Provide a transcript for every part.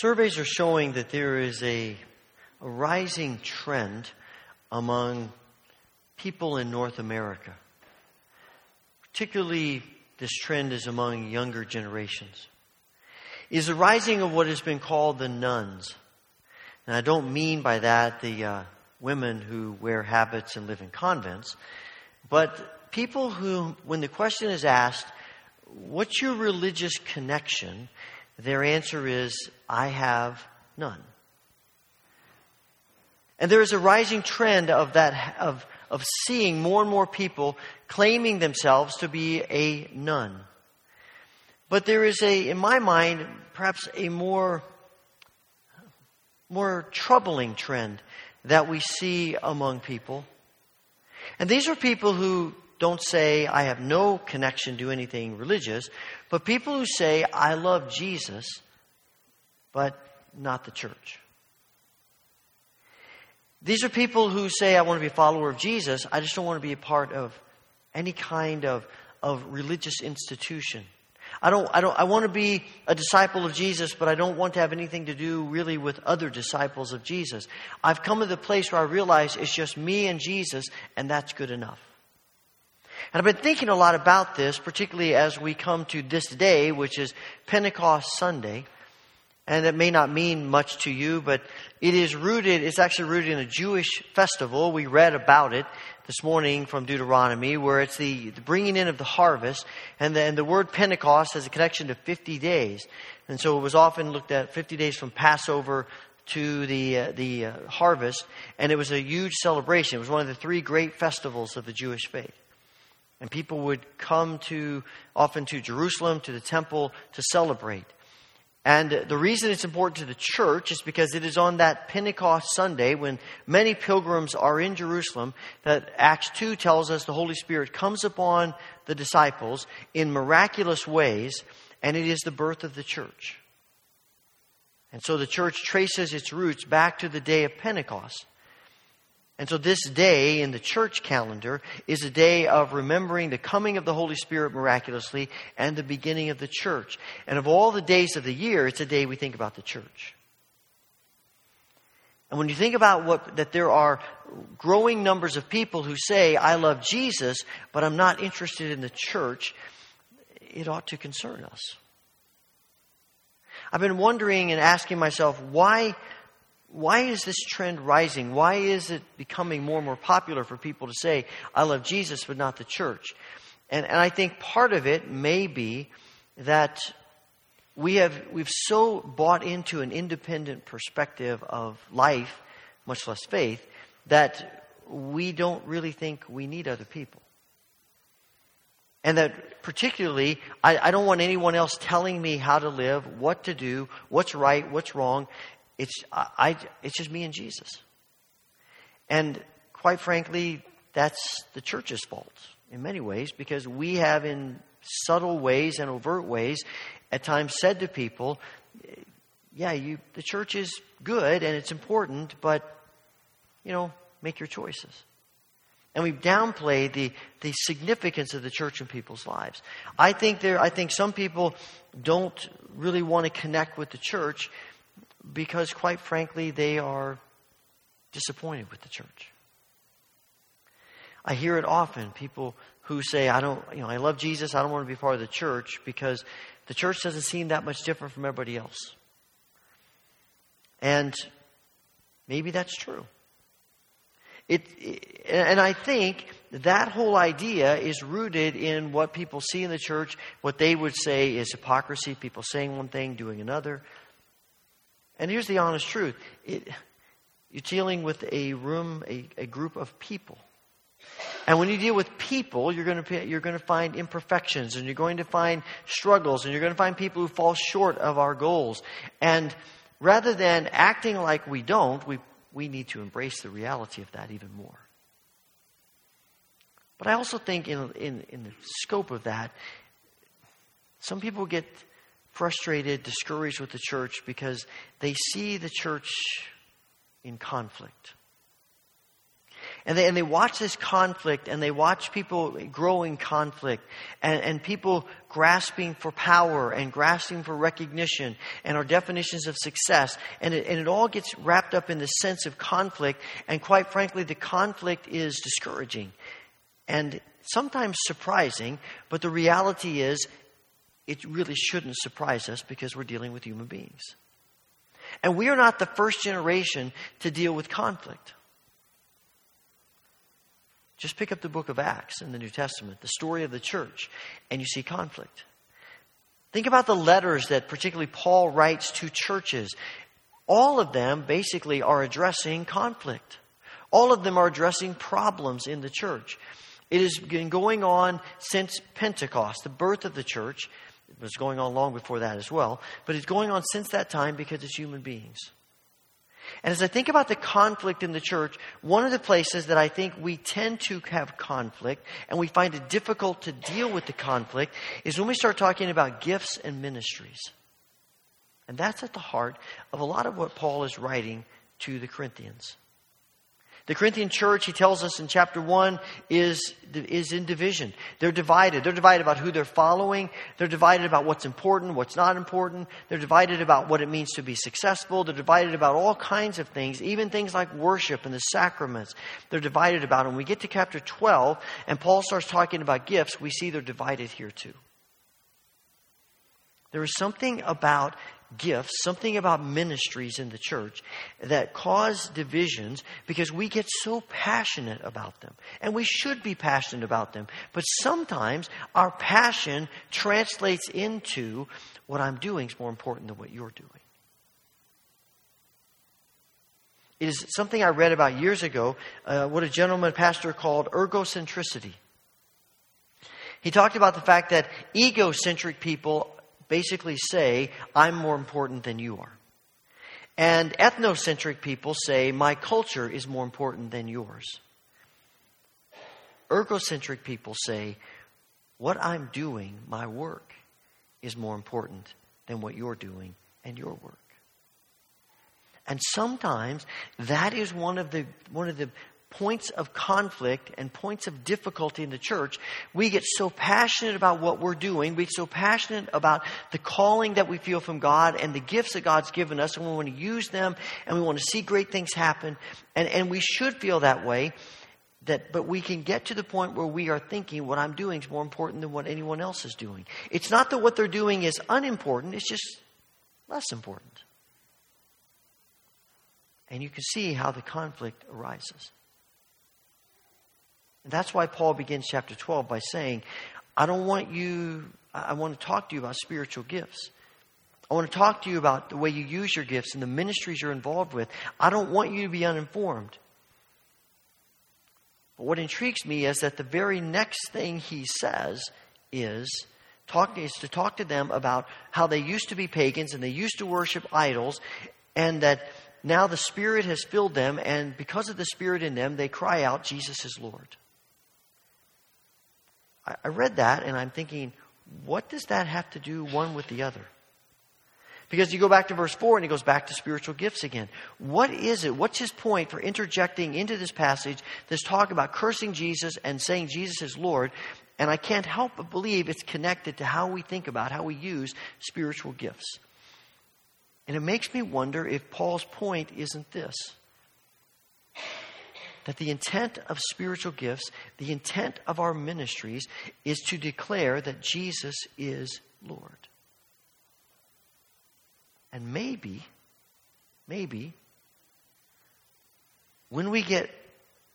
Surveys are showing that there is a, a rising trend among people in North America. Particularly, this trend is among younger generations. Is the rising of what has been called the nones. And I don't mean by that the uh, women who wear habits and live in convents, but people who, when the question is asked, what's your religious connection? Their answer is, I have none. And there is a rising trend of that, of, of seeing more and more people claiming themselves to be a none. But there is a, in my mind, perhaps a more, more troubling trend that we see among people. And these are people who don't say, I have no connection to anything religious, but people who say, I love Jesus, but not the church. These are people who say, I want to be a follower of Jesus, I just don't want to be a part of any kind of, of religious institution. I don't, I don't, I want to be a disciple of Jesus, but I don't want to have anything to do really with other disciples of Jesus. I've come to the place where I realize it's just me and Jesus, and that's good enough. And I've been thinking a lot about this, particularly as we come to this day, which is Pentecost Sunday. And it may not mean much to you, but it is rooted, it's actually rooted in a Jewish festival. We read about it this morning from Deuteronomy, where it's the, the bringing in of the harvest. And the, and the word Pentecost has a connection to 50 days. And so it was often looked at 50 days from Passover to the, uh, the uh, harvest. And it was a huge celebration. It was one of the three great festivals of the Jewish faith. And people would come to, often to Jerusalem, to the temple to celebrate. And the reason it's important to the church is because it is on that Pentecost Sunday when many pilgrims are in Jerusalem that Acts 2 tells us the Holy Spirit comes upon the disciples in miraculous ways, and it is the birth of the church. And so the church traces its roots back to the day of Pentecost. And so this day in the church calendar is a day of remembering the coming of the Holy Spirit miraculously and the beginning of the church. And of all the days of the year, it's a day we think about the church. And when you think about what, that there are growing numbers of people who say, I love Jesus, but I'm not interested in the church, it ought to concern us. I've been wondering and asking myself, why, why is this trend rising? Why is it becoming more and more popular for people to say, I love Jesus, but not the church? And, and I think part of it may be that we have, we've so bought into an independent perspective of life, much less faith, that we don't really think we need other people. And that particularly, I, I, don't want anyone else telling me how to live, what to do, what's right, what's wrong. It's, I, it's just me and Jesus. And quite frankly, that's the church's fault in many ways because we have, in subtle ways and overt ways, at times said to people, yeah, you, the church is good and it's important, but, you know, make your choices. And we've downplayed the, the significance of the church in people's lives. I think there, I think some people don't really want to connect with the church because, quite frankly, they are disappointed with the church. I hear it often. People who say, I don't, you know, I love Jesus, I don't want to be part of the church because the church doesn't seem that much different from everybody else. And maybe that's true. It, and I think that whole idea is rooted in what people see in the church, what they would say is hypocrisy, people saying one thing, doing another. And here's the honest truth it, you're dealing with a room, a, a group of people. And when you deal with people, you're going, to, you're going to find imperfections and you're going to find struggles and you're going to find people who fall short of our goals. And rather than acting like we don't, we, we need to embrace the reality of that even more. But I also think in, in, in the scope of that, some people get frustrated, discouraged with the church because they see the church in conflict. And they, and they watch this conflict and they watch people growing conflict and, and people grasping for power and grasping for recognition and our definitions of success. And it, and it all gets wrapped up in the sense of conflict. And quite frankly, the conflict is discouraging and sometimes surprising, but the reality is it really shouldn't surprise us because we're dealing with human beings. And we are not the first generation to deal with conflict. Just pick up the book of Acts in the New Testament, the story of the church, and you see conflict. Think about the letters that particularly Paul writes to churches. All of them basically are addressing conflict. All of them are addressing problems in the church. It has been going on since Pentecost, the birth of the church. It was going on long before that as well, but it's going on since that time because it's human beings. And as I think about the conflict in the church, one of the places that I think we tend to have conflict and we find it difficult to deal with the conflict is when we start talking about gifts and ministries. And that's at the heart of a lot of what Paul is writing to the Corinthians. The Corinthian church, he tells us in chapter 1, is, is in division. They're divided. They're divided about who they're following. They're divided about what's important, what's not important. They're divided about what it means to be successful. They're divided about all kinds of things, even things like worship and the sacraments. They're divided about. And when we get to chapter 12, and Paul starts talking about gifts, we see they're divided here too. There is something about gifts, something about ministries in the church that cause divisions because we get so passionate about them. And we should be passionate about them. But sometimes our passion translates into what I'm doing is more important than what you're doing. It is something I read about years ago, uh, what a gentleman pastor called ergocentricity. He talked about the fact that egocentric people basically say, I'm more important than you are. And ethnocentric people say, my culture is more important than yours. Ergocentric people say, what I'm doing, my work, is more important than what you're doing and your work. And sometimes that is one of the, one of the points of conflict and points of difficulty in the church, we get so passionate about what we're doing. We get so passionate about the calling that we feel from God and the gifts that God's given us, and we want to use them and we want to see great things happen. And, and we should feel that way. That, but we can get to the point where we are thinking what I'm doing is more important than what anyone else is doing. It's not that what they're doing is unimportant, it's just less important. And you can see how the conflict arises. And that's why Paul begins chapter 12 by saying, I don't want you, I want to talk to you about spiritual gifts. I want to talk to you about the way you use your gifts and the ministries you're involved with. I don't want you to be uninformed. But what intrigues me is that the very next thing he says is, talk, is to talk to them about how they used to be pagans and they used to worship idols, and that now the Spirit has filled them, and because of the Spirit in them, they cry out, Jesus is Lord. I read that and I'm thinking, what does that have to do one with the other? Because you go back to verse 4 and he goes back to spiritual gifts again. What is it? What's his point for interjecting into this passage this talk about cursing Jesus and saying Jesus is Lord? And I can't help but believe it's connected to how we think about, how we use spiritual gifts. And it makes me wonder if Paul's point isn't this that the intent of spiritual gifts, the intent of our ministries, is to declare that Jesus is Lord. And maybe, maybe, when we get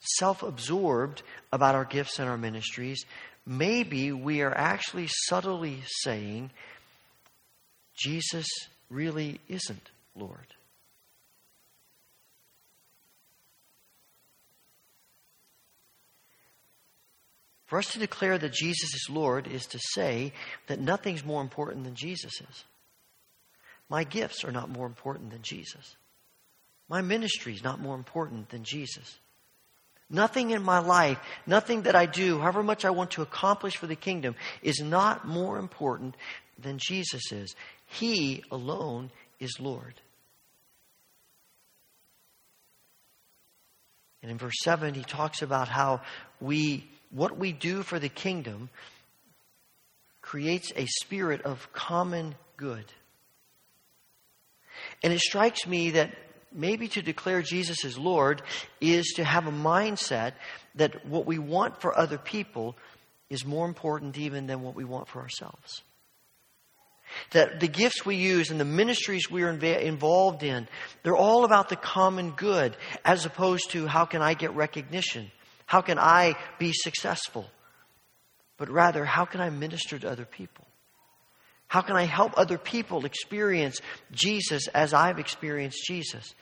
self absorbed about our gifts and our ministries, maybe we are actually subtly saying, Jesus really isn't Lord. For us to declare that Jesus is Lord is to say that nothing's more important than Jesus is. My gifts are not more important than Jesus. My ministry is not more important than Jesus. Nothing in my life, nothing that I do, however much I want to accomplish for the kingdom, is not more important than Jesus is. He alone is Lord. And in verse 7, he talks about how we, what we do for the kingdom creates a spirit of common good. And it strikes me that maybe to declare Jesus as Lord is to have a mindset that what we want for other people is more important even than what we want for ourselves. That the gifts we use and the ministries we are involved in, they're all about the common good as opposed to how can I get recognition? How can I be successful? But rather, how can I minister to other people? How can I help other people experience Jesus as I've experienced Jesus?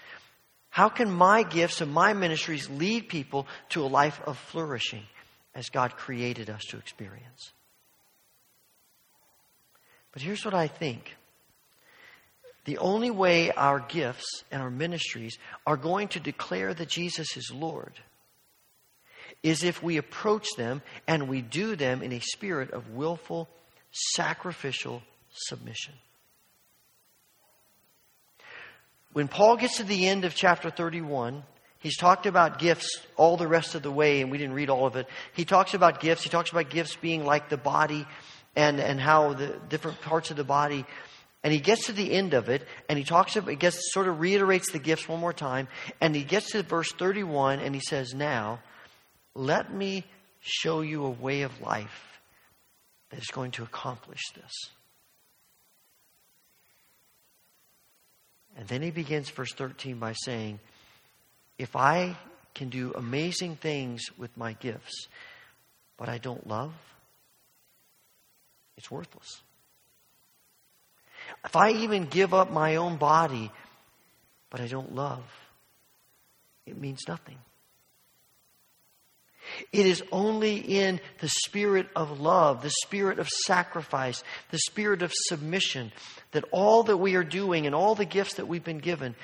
How can my gifts and my ministries lead people to a life of flourishing as God created us to experience? But here's what I think. The only way our gifts and our ministries are going to declare that Jesus is Lord is if we approach them and we do them in a spirit of willful, sacrificial submission. When Paul gets to the end of chapter 31, he's talked about gifts all the rest of the way, and we didn't read all of it. He talks about gifts. He talks about gifts being like the body and, and how the different parts of the body. And he gets to the end of it, and he talks about, he gets, sort of reiterates the gifts one more time, and he gets to verse 31, and he says, Now, let me show you a way of life that is going to accomplish this. And then he begins verse 13 by saying, If I can do amazing things with my gifts, but I don't love, it's worthless. If I even give up my own body, but I don't love, it means nothing. It is only in the spirit of love, the spirit of sacrifice, the spirit of submission, that all that we are doing and all the gifts that we've been given,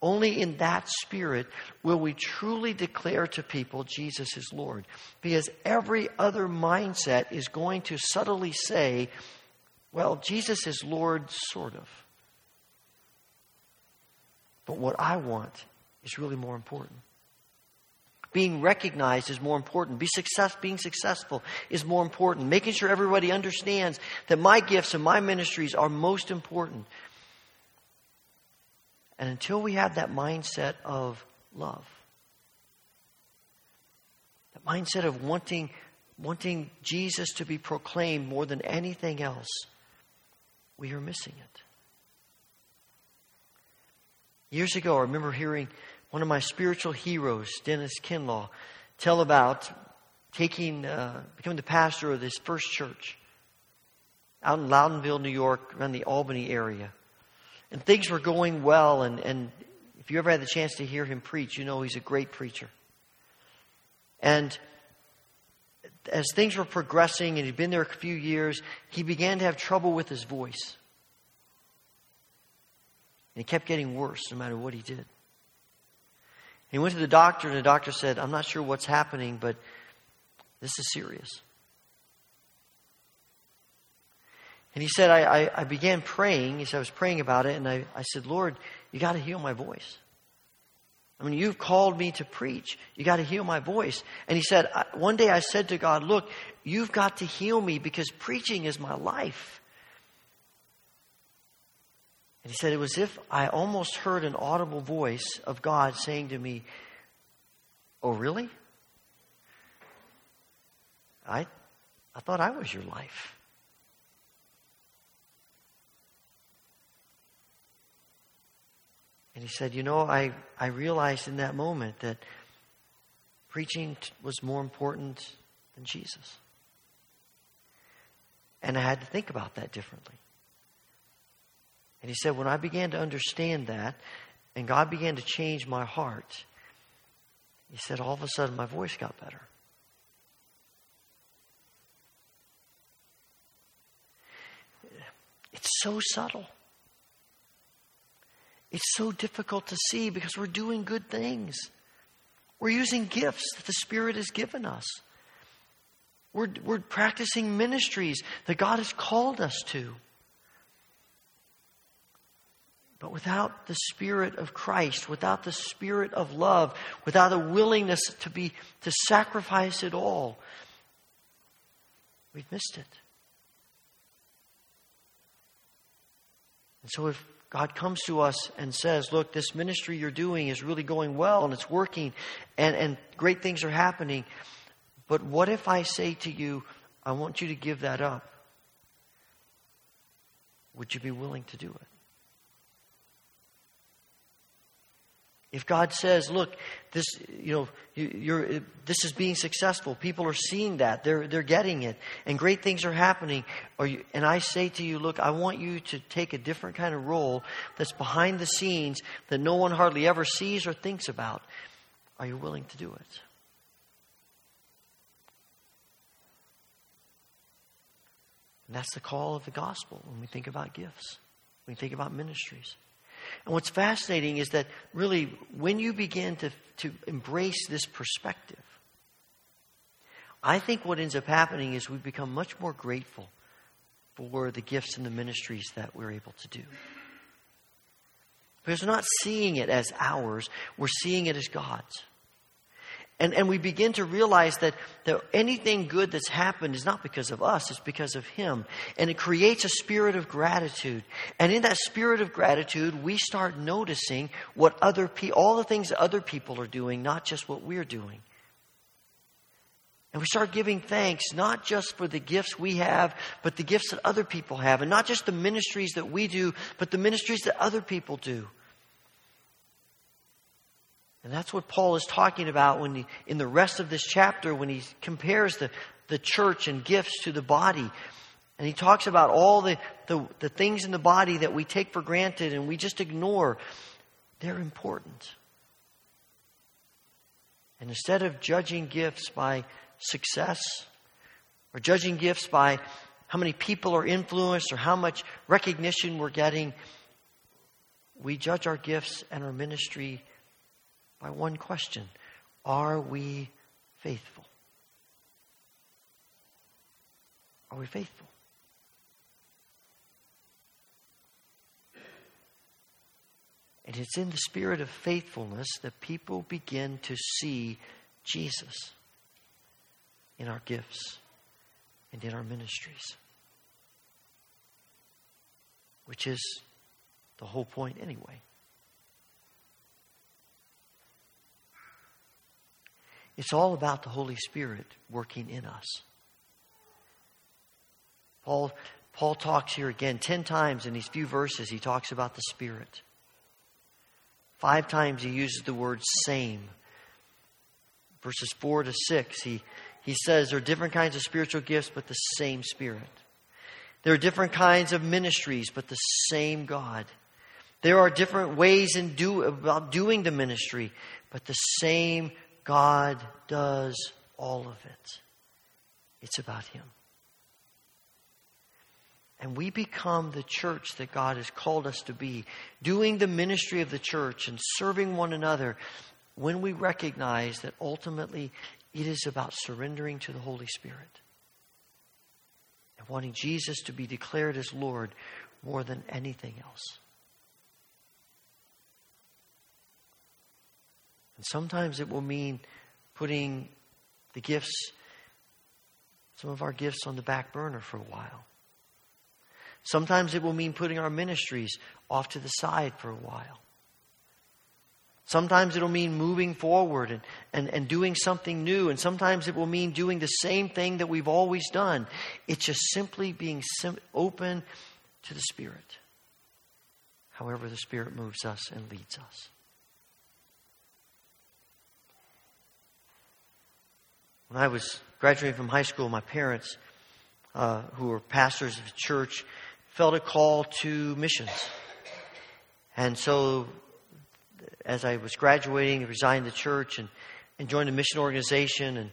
only in that spirit will we truly declare to people Jesus is Lord. Because every other mindset is going to subtly say, well, Jesus is Lord, sort of. But what I want is really more important. Being recognized is more important. Be success, being successful is more important. Making sure everybody understands that my gifts and my ministries are most important. And until we have that mindset of love, that mindset of wanting, wanting Jesus to be proclaimed more than anything else, we are missing it. Years ago, I remember hearing one of my spiritual heroes, Dennis Kinlaw, tell about taking, uh, becoming the pastor of this first church out in Loudonville, New York, around the Albany area. And things were going well, and, and if you ever had the chance to hear him preach, you know he's a great preacher. And as things were progressing, and he'd been there a few years, he began to have trouble with his voice. And it kept getting worse no matter what he did. He went to the doctor, and the doctor said, I'm not sure what's happening, but this is serious. And he said, I, I, I began praying. He said, I was praying about it, and I, I said, Lord, you got to heal my voice. I mean, you've called me to preach. You got to heal my voice. And he said, one day I said to God, Look, you've got to heal me because preaching is my life. And he said, It was as if I almost heard an audible voice of God saying to me, Oh, really? I, I thought I was your life. And he said, You know, I, I realized in that moment that preaching was more important than Jesus. And I had to think about that differently. And he said, when I began to understand that, and God began to change my heart, he said, all of a sudden my voice got better. It's so subtle. It's so difficult to see because we're doing good things. We're using gifts that the Spirit has given us. We're, we're practicing ministries that God has called us to. But without the Spirit of Christ, without the Spirit of love, without a willingness to be to sacrifice it all, we've missed it. And so if God comes to us and says, Look, this ministry you're doing is really going well and it's working and, and great things are happening. But what if I say to you, I want you to give that up? Would you be willing to do it? If God says, "Look, this, you know, you're, this is being successful. People are seeing that. They're they're getting it, and great things are happening." Or you, and I say to you, "Look, I want you to take a different kind of role that's behind the scenes that no one hardly ever sees or thinks about." Are you willing to do it? And that's the call of the gospel when we think about gifts, when we think about ministries. And what's fascinating is that really, when you begin to, to embrace this perspective, I think what ends up happening is we become much more grateful for the gifts and the ministries that we're able to do. Because we're not seeing it as ours, we're seeing it as God's. And, and we begin to realize that, that anything good that's happened is not because of us, it's because of Him. And it creates a spirit of gratitude. And in that spirit of gratitude, we start noticing what other pe- all the things that other people are doing, not just what we're doing. And we start giving thanks not just for the gifts we have, but the gifts that other people have. And not just the ministries that we do, but the ministries that other people do. And that's what Paul is talking about when he, in the rest of this chapter when he compares the, the church and gifts to the body. And he talks about all the, the, the things in the body that we take for granted and we just ignore. They're important. And instead of judging gifts by success or judging gifts by how many people are influenced or how much recognition we're getting, we judge our gifts and our ministry by one question Are we faithful? Are we faithful? And it's in the spirit of faithfulness that people begin to see Jesus in our gifts and in our ministries, which is the whole point anyway. It's all about the Holy Spirit working in us. Paul, Paul talks here again 10 times in these few verses, he talks about the Spirit. Five times he uses the word same. Verses 4 to 6, he, he says there are different kinds of spiritual gifts, but the same Spirit. There are different kinds of ministries, but the same God. There are different ways in do, about doing the ministry, but the same God does all of it. It's about Him. And we become the church that God has called us to be, doing the ministry of the church and serving one another when we recognize that ultimately it is about surrendering to the Holy Spirit and wanting Jesus to be declared as Lord more than anything else. And sometimes it will mean putting the gifts, some of our gifts, on the back burner for a while. Sometimes it will mean putting our ministries off to the side for a while. Sometimes it'll mean moving forward and, and, and doing something new. And sometimes it will mean doing the same thing that we've always done. It's just simply being sim- open to the Spirit, however, the Spirit moves us and leads us. When I was graduating from high school, my parents, uh, who were pastors of the church, felt a call to missions. And so, as I was graduating, I resigned the church and, and joined a mission organization. And,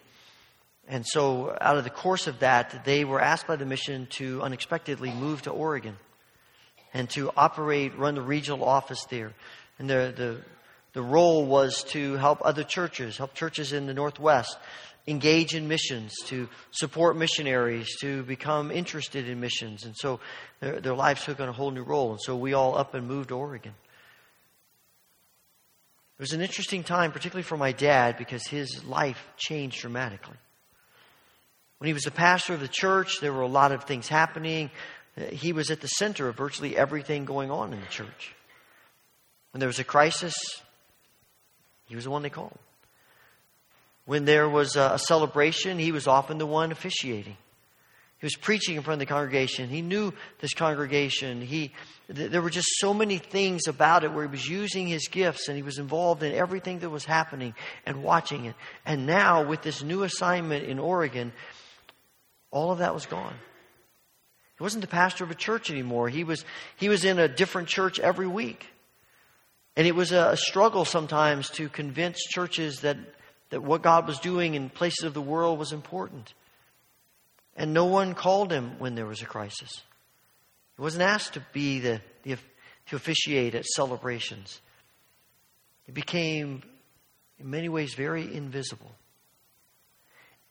and so, out of the course of that, they were asked by the mission to unexpectedly move to Oregon and to operate, run the regional office there. And the, the the role was to help other churches, help churches in the Northwest engage in missions, to support missionaries, to become interested in missions. And so their, their lives took on a whole new role. And so we all up and moved to Oregon. It was an interesting time, particularly for my dad, because his life changed dramatically. When he was the pastor of the church, there were a lot of things happening. He was at the center of virtually everything going on in the church. When there was a crisis, he was the one they called. When there was a celebration, he was often the one officiating. He was preaching in front of the congregation. He knew this congregation. He, th- there were just so many things about it where he was using his gifts and he was involved in everything that was happening and watching it. And now, with this new assignment in Oregon, all of that was gone. He wasn't the pastor of a church anymore. He was, he was in a different church every week. And it was a, struggle sometimes to convince churches that, that what God was doing in places of the world was important. And no one called him when there was a crisis. He wasn't asked to be the, the to officiate at celebrations. He became, in many ways, very invisible.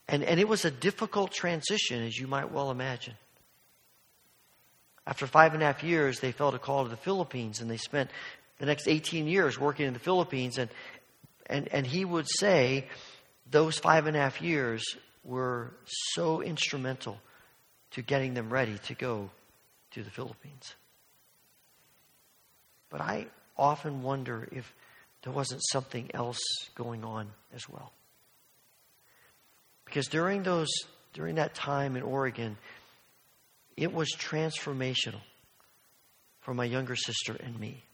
And, and it was a difficult transition, as you might well imagine. After five and a half years, they felt a call to the Philippines, and they spent the next 18 years working in the Philippines. And, and, and he would say those five and a half years were so instrumental to getting them ready to go to the Philippines. But I often wonder if there wasn't something else going on as well. Because during those during that time in Oregon, it was transformational for my younger sister and me.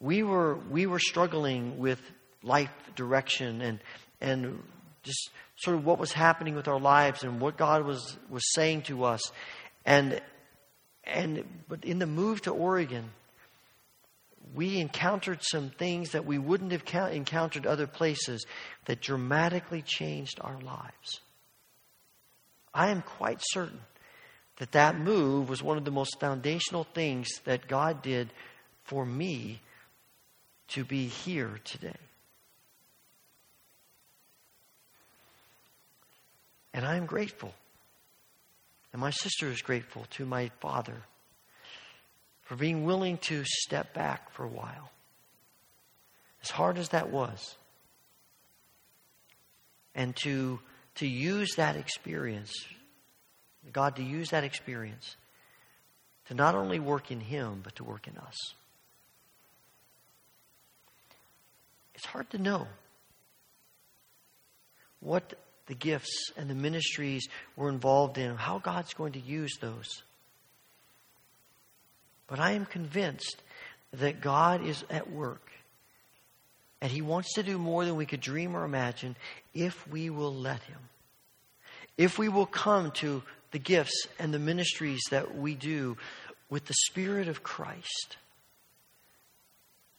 We were we were struggling with life direction and and just sort of what was happening with our lives and what God was was saying to us. And and but in the move to Oregon, we encountered some things that we wouldn't have encountered other places that dramatically changed our lives. I am quite certain that that move was one of the most foundational things that God did for me to be here today. And I am grateful. And my sister is grateful to my father for being willing to step back for a while. As hard as that was. And to, to use that experience, God to use that experience to not only work in Him, but to work in us. It's hard to know what the gifts and the ministries we're involved in, how God's going to use those. But I am convinced that God is at work. And He wants to do more than we could dream or imagine if we will let Him. If we will come to the gifts and the ministries that we do with the Spirit of Christ,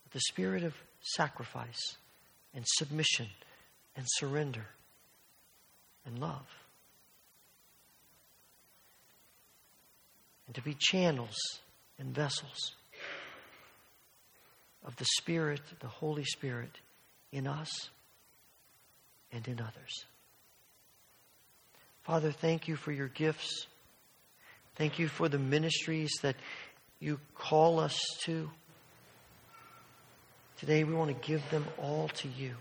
with the Spirit of sacrifice and submission and surrender and love. And to be channels and vessels of the Spirit, the Holy Spirit, in us and in others. Father, thank you for your gifts. Thank you for the ministries that you call us to. Today we want to give them all to you.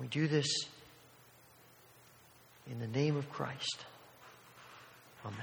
We do this in the name of Christ. Amen.